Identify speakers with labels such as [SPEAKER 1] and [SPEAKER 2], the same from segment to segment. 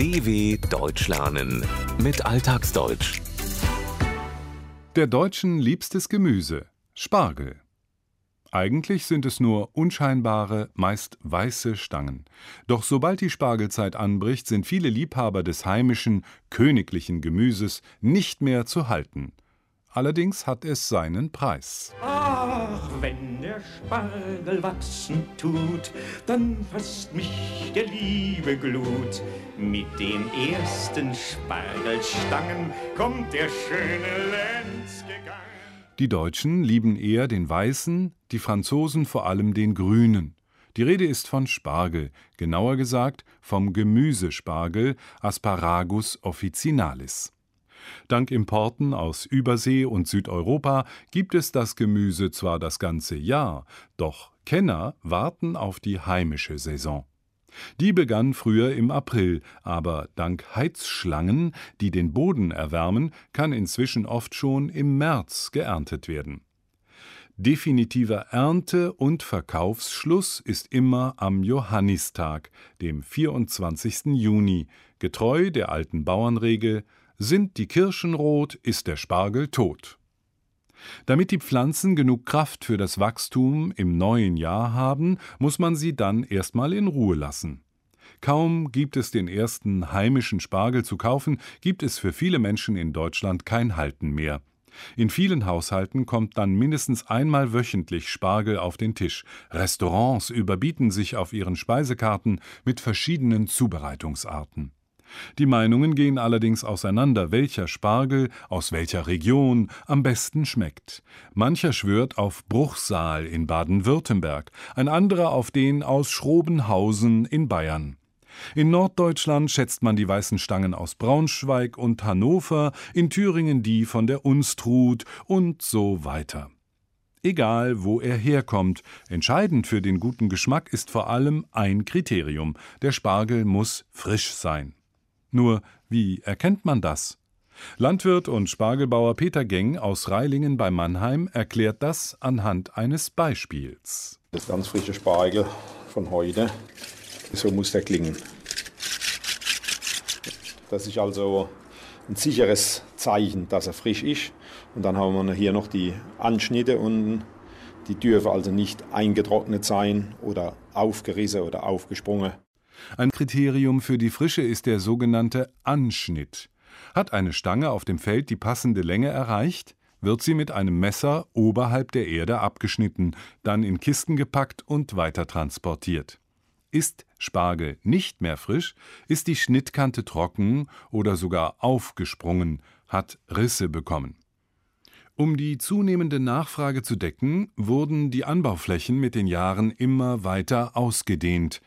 [SPEAKER 1] DW Deutsch lernen mit Alltagsdeutsch.
[SPEAKER 2] Der Deutschen liebstes Gemüse Spargel. Eigentlich sind es nur unscheinbare, meist weiße Stangen. Doch sobald die Spargelzeit anbricht, sind viele Liebhaber des heimischen, königlichen Gemüses nicht mehr zu halten. Allerdings hat es seinen Preis.
[SPEAKER 3] Ach, wenn der Spargel wachsen tut, dann fasst mich der Liebe Glut. Mit den ersten Spargelstangen kommt der schöne Lenz gegangen.
[SPEAKER 2] Die Deutschen lieben eher den weißen, die Franzosen vor allem den grünen. Die Rede ist von Spargel, genauer gesagt vom Gemüsespargel Asparagus officinalis. Dank Importen aus Übersee und Südeuropa gibt es das Gemüse zwar das ganze Jahr, doch Kenner warten auf die heimische Saison. Die begann früher im April, aber dank Heizschlangen, die den Boden erwärmen, kann inzwischen oft schon im März geerntet werden. Definitiver Ernte- und Verkaufsschluss ist immer am Johannistag, dem 24. Juni, getreu der alten Bauernregel sind die Kirschen rot, ist der Spargel tot. Damit die Pflanzen genug Kraft für das Wachstum im neuen Jahr haben, muss man sie dann erstmal in Ruhe lassen. Kaum gibt es den ersten heimischen Spargel zu kaufen, gibt es für viele Menschen in Deutschland kein Halten mehr. In vielen Haushalten kommt dann mindestens einmal wöchentlich Spargel auf den Tisch. Restaurants überbieten sich auf ihren Speisekarten mit verschiedenen Zubereitungsarten. Die Meinungen gehen allerdings auseinander, welcher Spargel aus welcher Region am besten schmeckt. Mancher schwört auf Bruchsal in Baden-Württemberg, ein anderer auf den aus Schrobenhausen in Bayern. In Norddeutschland schätzt man die weißen Stangen aus Braunschweig und Hannover, in Thüringen die von der Unstrut und so weiter. Egal, wo er herkommt, entscheidend für den guten Geschmack ist vor allem ein Kriterium: der Spargel muss frisch sein. Nur wie erkennt man das? Landwirt und Spargelbauer Peter Geng aus Reilingen bei Mannheim erklärt das anhand eines Beispiels.
[SPEAKER 4] Das ganz frische Spargel von heute, so muss der klingen. Das ist also ein sicheres Zeichen, dass er frisch ist. Und dann haben wir hier noch die Anschnitte und die dürfen also nicht eingetrocknet sein oder aufgerissen oder aufgesprungen.
[SPEAKER 2] Ein Kriterium für die Frische ist der sogenannte Anschnitt. Hat eine Stange auf dem Feld die passende Länge erreicht, wird sie mit einem Messer oberhalb der Erde abgeschnitten, dann in Kisten gepackt und weiter transportiert. Ist Spargel nicht mehr frisch, ist die Schnittkante trocken oder sogar aufgesprungen, hat Risse bekommen. Um die zunehmende Nachfrage zu decken, wurden die Anbauflächen mit den Jahren immer weiter ausgedehnt.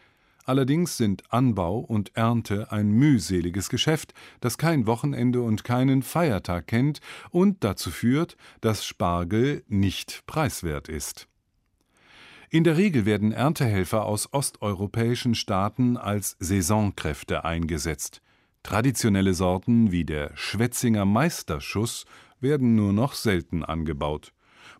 [SPEAKER 2] Allerdings sind Anbau und Ernte ein mühseliges Geschäft, das kein Wochenende und keinen Feiertag kennt und dazu führt, dass Spargel nicht preiswert ist. In der Regel werden Erntehelfer aus osteuropäischen Staaten als Saisonkräfte eingesetzt. Traditionelle Sorten wie der Schwetzinger Meisterschuss werden nur noch selten angebaut.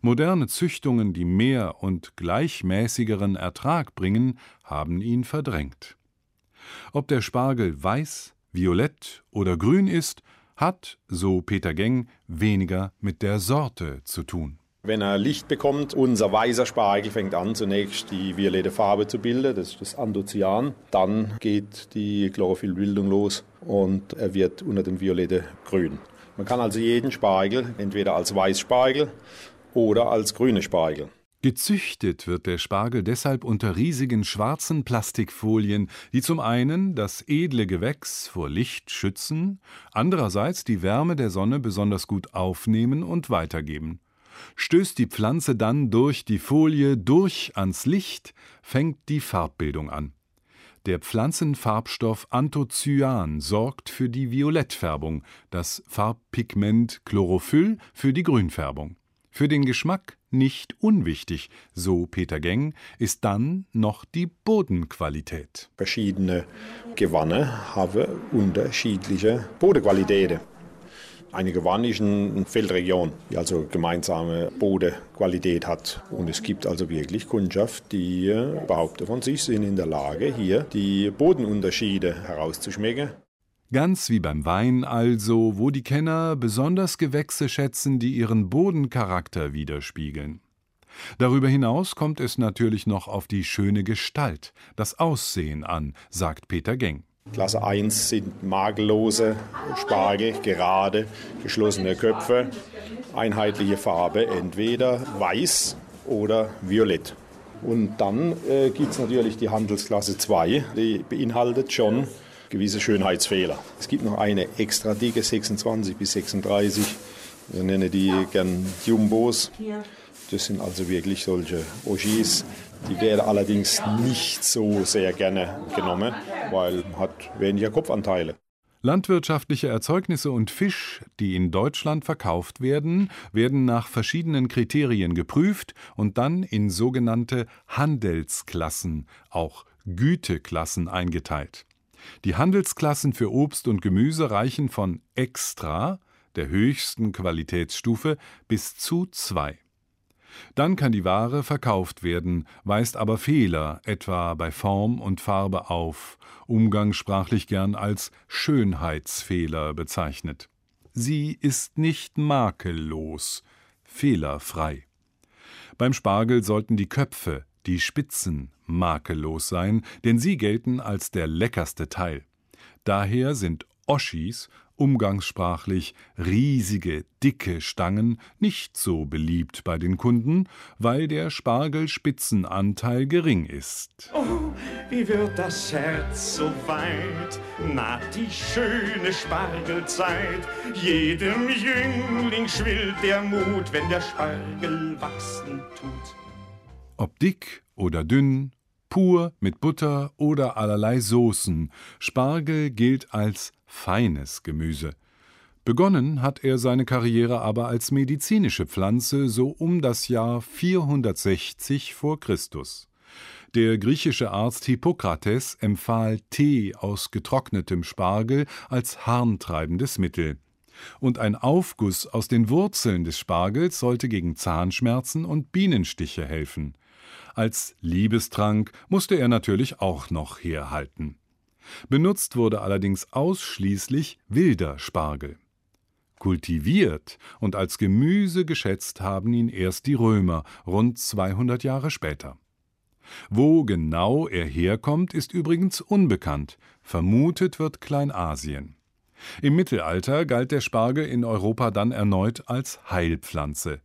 [SPEAKER 2] Moderne Züchtungen, die mehr und gleichmäßigeren Ertrag bringen, haben ihn verdrängt. Ob der Spargel weiß, violett oder grün ist, hat, so Peter Geng, weniger mit der Sorte zu tun.
[SPEAKER 4] Wenn er Licht bekommt, unser weißer Spargel fängt an, zunächst die violette Farbe zu bilden, das ist das Andocyan. Dann geht die Chlorophyllbildung los und er wird unter dem Violette grün. Man kann also jeden Spargel entweder als Weißspargel oder als grüne Spargel.
[SPEAKER 2] Gezüchtet wird der Spargel deshalb unter riesigen schwarzen Plastikfolien, die zum einen das edle Gewächs vor Licht schützen, andererseits die Wärme der Sonne besonders gut aufnehmen und weitergeben. Stößt die Pflanze dann durch die Folie durch ans Licht, fängt die Farbbildung an. Der Pflanzenfarbstoff Anthocyan sorgt für die Violettfärbung, das Farbpigment Chlorophyll für die Grünfärbung. Für den Geschmack nicht unwichtig, so Peter Geng, ist dann noch die Bodenqualität.
[SPEAKER 4] Verschiedene Gewanne haben unterschiedliche Bodenqualitäten. Eine Gewanne ist eine Feldregion, die also gemeinsame Bodenqualität hat. Und es gibt also wirklich Kundschaft, die behaupten von sich, sind in der Lage, hier die Bodenunterschiede herauszuschmecken.
[SPEAKER 2] Ganz wie beim Wein also, wo die Kenner besonders Gewächse schätzen, die ihren Bodencharakter widerspiegeln. Darüber hinaus kommt es natürlich noch auf die schöne Gestalt, das Aussehen an, sagt Peter Geng.
[SPEAKER 4] Klasse 1 sind makellose Spargel, gerade, geschlossene Köpfe, einheitliche Farbe, entweder weiß oder violett. Und dann äh, gibt es natürlich die Handelsklasse 2, die beinhaltet schon gewisse Schönheitsfehler. Es gibt noch eine extra dicke 26 bis 36, wir nennen die gern Jumbos. Das sind also wirklich solche Ogis. Die werden allerdings nicht so sehr gerne genommen, weil man hat weniger Kopfanteile.
[SPEAKER 2] Landwirtschaftliche Erzeugnisse und Fisch, die in Deutschland verkauft werden, werden nach verschiedenen Kriterien geprüft und dann in sogenannte Handelsklassen, auch Güteklassen eingeteilt. Die Handelsklassen für Obst und Gemüse reichen von Extra, der höchsten Qualitätsstufe, bis zu 2. Dann kann die Ware verkauft werden, weist aber Fehler, etwa bei Form und Farbe auf, umgangssprachlich gern als Schönheitsfehler bezeichnet. Sie ist nicht makellos, fehlerfrei. Beim Spargel sollten die Köpfe, die Spitzen, makellos sein, denn sie gelten als der leckerste Teil. Daher sind Oschis umgangssprachlich riesige, dicke Stangen nicht so beliebt bei den Kunden, weil der Spargelspitzenanteil gering ist.
[SPEAKER 3] Oh, wie wird das Herz so weit, naht die schöne Spargelzeit. Jedem Jüngling schwillt der Mut, wenn der Spargel wachsen tut.
[SPEAKER 2] Ob dick oder dünn, pur mit Butter oder allerlei Soßen, Spargel gilt als feines Gemüse. Begonnen hat er seine Karriere aber als medizinische Pflanze so um das Jahr 460 vor Christus. Der griechische Arzt Hippokrates empfahl Tee aus getrocknetem Spargel als harntreibendes Mittel. Und ein Aufguss aus den Wurzeln des Spargels sollte gegen Zahnschmerzen und Bienenstiche helfen. Als Liebestrank musste er natürlich auch noch herhalten. Benutzt wurde allerdings ausschließlich wilder Spargel. Kultiviert und als Gemüse geschätzt haben ihn erst die Römer rund 200 Jahre später. Wo genau er herkommt, ist übrigens unbekannt, vermutet wird Kleinasien. Im Mittelalter galt der Spargel in Europa dann erneut als Heilpflanze.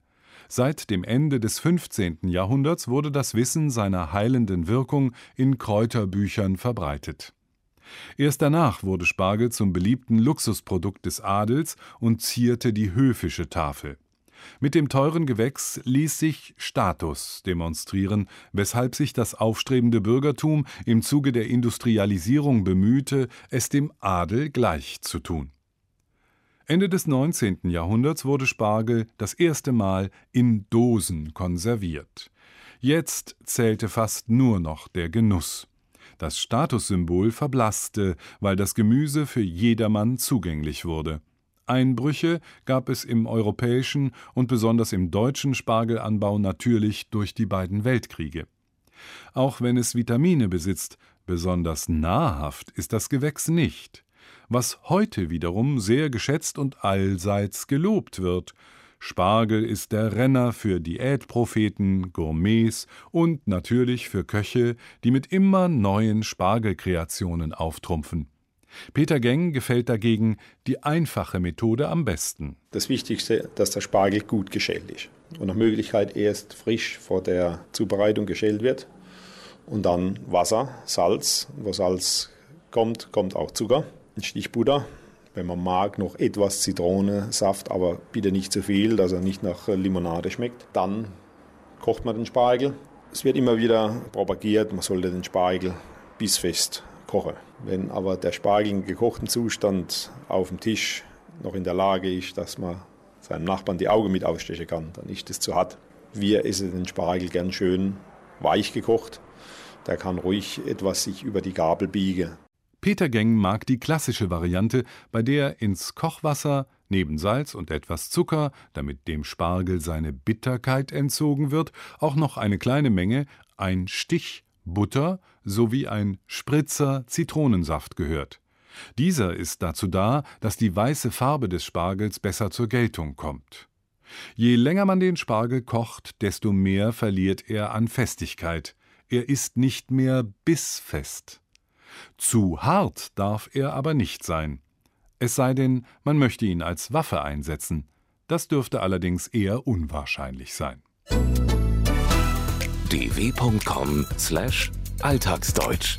[SPEAKER 2] Seit dem Ende des 15. Jahrhunderts wurde das Wissen seiner heilenden Wirkung in Kräuterbüchern verbreitet. Erst danach wurde Spargel zum beliebten Luxusprodukt des Adels und zierte die höfische Tafel. Mit dem teuren Gewächs ließ sich Status demonstrieren, weshalb sich das aufstrebende Bürgertum im Zuge der Industrialisierung bemühte, es dem Adel gleich zu tun. Ende des 19. Jahrhunderts wurde Spargel das erste Mal in Dosen konserviert. Jetzt zählte fast nur noch der Genuss. Das Statussymbol verblasste, weil das Gemüse für jedermann zugänglich wurde. Einbrüche gab es im europäischen und besonders im deutschen Spargelanbau natürlich durch die beiden Weltkriege. Auch wenn es Vitamine besitzt, besonders nahrhaft ist das Gewächs nicht. Was heute wiederum sehr geschätzt und allseits gelobt wird, Spargel ist der Renner für Diätpropheten, Gourmets und natürlich für Köche, die mit immer neuen Spargelkreationen auftrumpfen. Peter Geng gefällt dagegen die einfache Methode am besten.
[SPEAKER 4] Das Wichtigste, dass der Spargel gut geschält ist und nach Möglichkeit erst frisch vor der Zubereitung geschält wird und dann Wasser, Salz, wo Salz kommt, kommt auch Zucker, ein Stich Butter wenn man mag, noch etwas Zitronensaft, aber bitte nicht zu viel, dass er nicht nach Limonade schmeckt. Dann kocht man den Spargel. Es wird immer wieder propagiert, man sollte den Spargel bissfest kochen. Wenn aber der Spargel in gekochten Zustand auf dem Tisch noch in der Lage ist, dass man seinem Nachbarn die Augen mit ausstechen kann, dann ist es zu hart. Wir essen den Spargel gern schön weich gekocht. Der kann ruhig etwas sich über die Gabel biegen.
[SPEAKER 2] Peter Geng mag die klassische Variante, bei der ins Kochwasser neben Salz und etwas Zucker, damit dem Spargel seine Bitterkeit entzogen wird, auch noch eine kleine Menge, ein Stich Butter sowie ein Spritzer Zitronensaft gehört. Dieser ist dazu da, dass die weiße Farbe des Spargels besser zur Geltung kommt. Je länger man den Spargel kocht, desto mehr verliert er an Festigkeit. Er ist nicht mehr bissfest. Zu hart darf er aber nicht sein. Es sei denn, man möchte ihn als Waffe einsetzen. Das dürfte allerdings eher unwahrscheinlich sein.
[SPEAKER 1] dw.com/alltagsdeutsch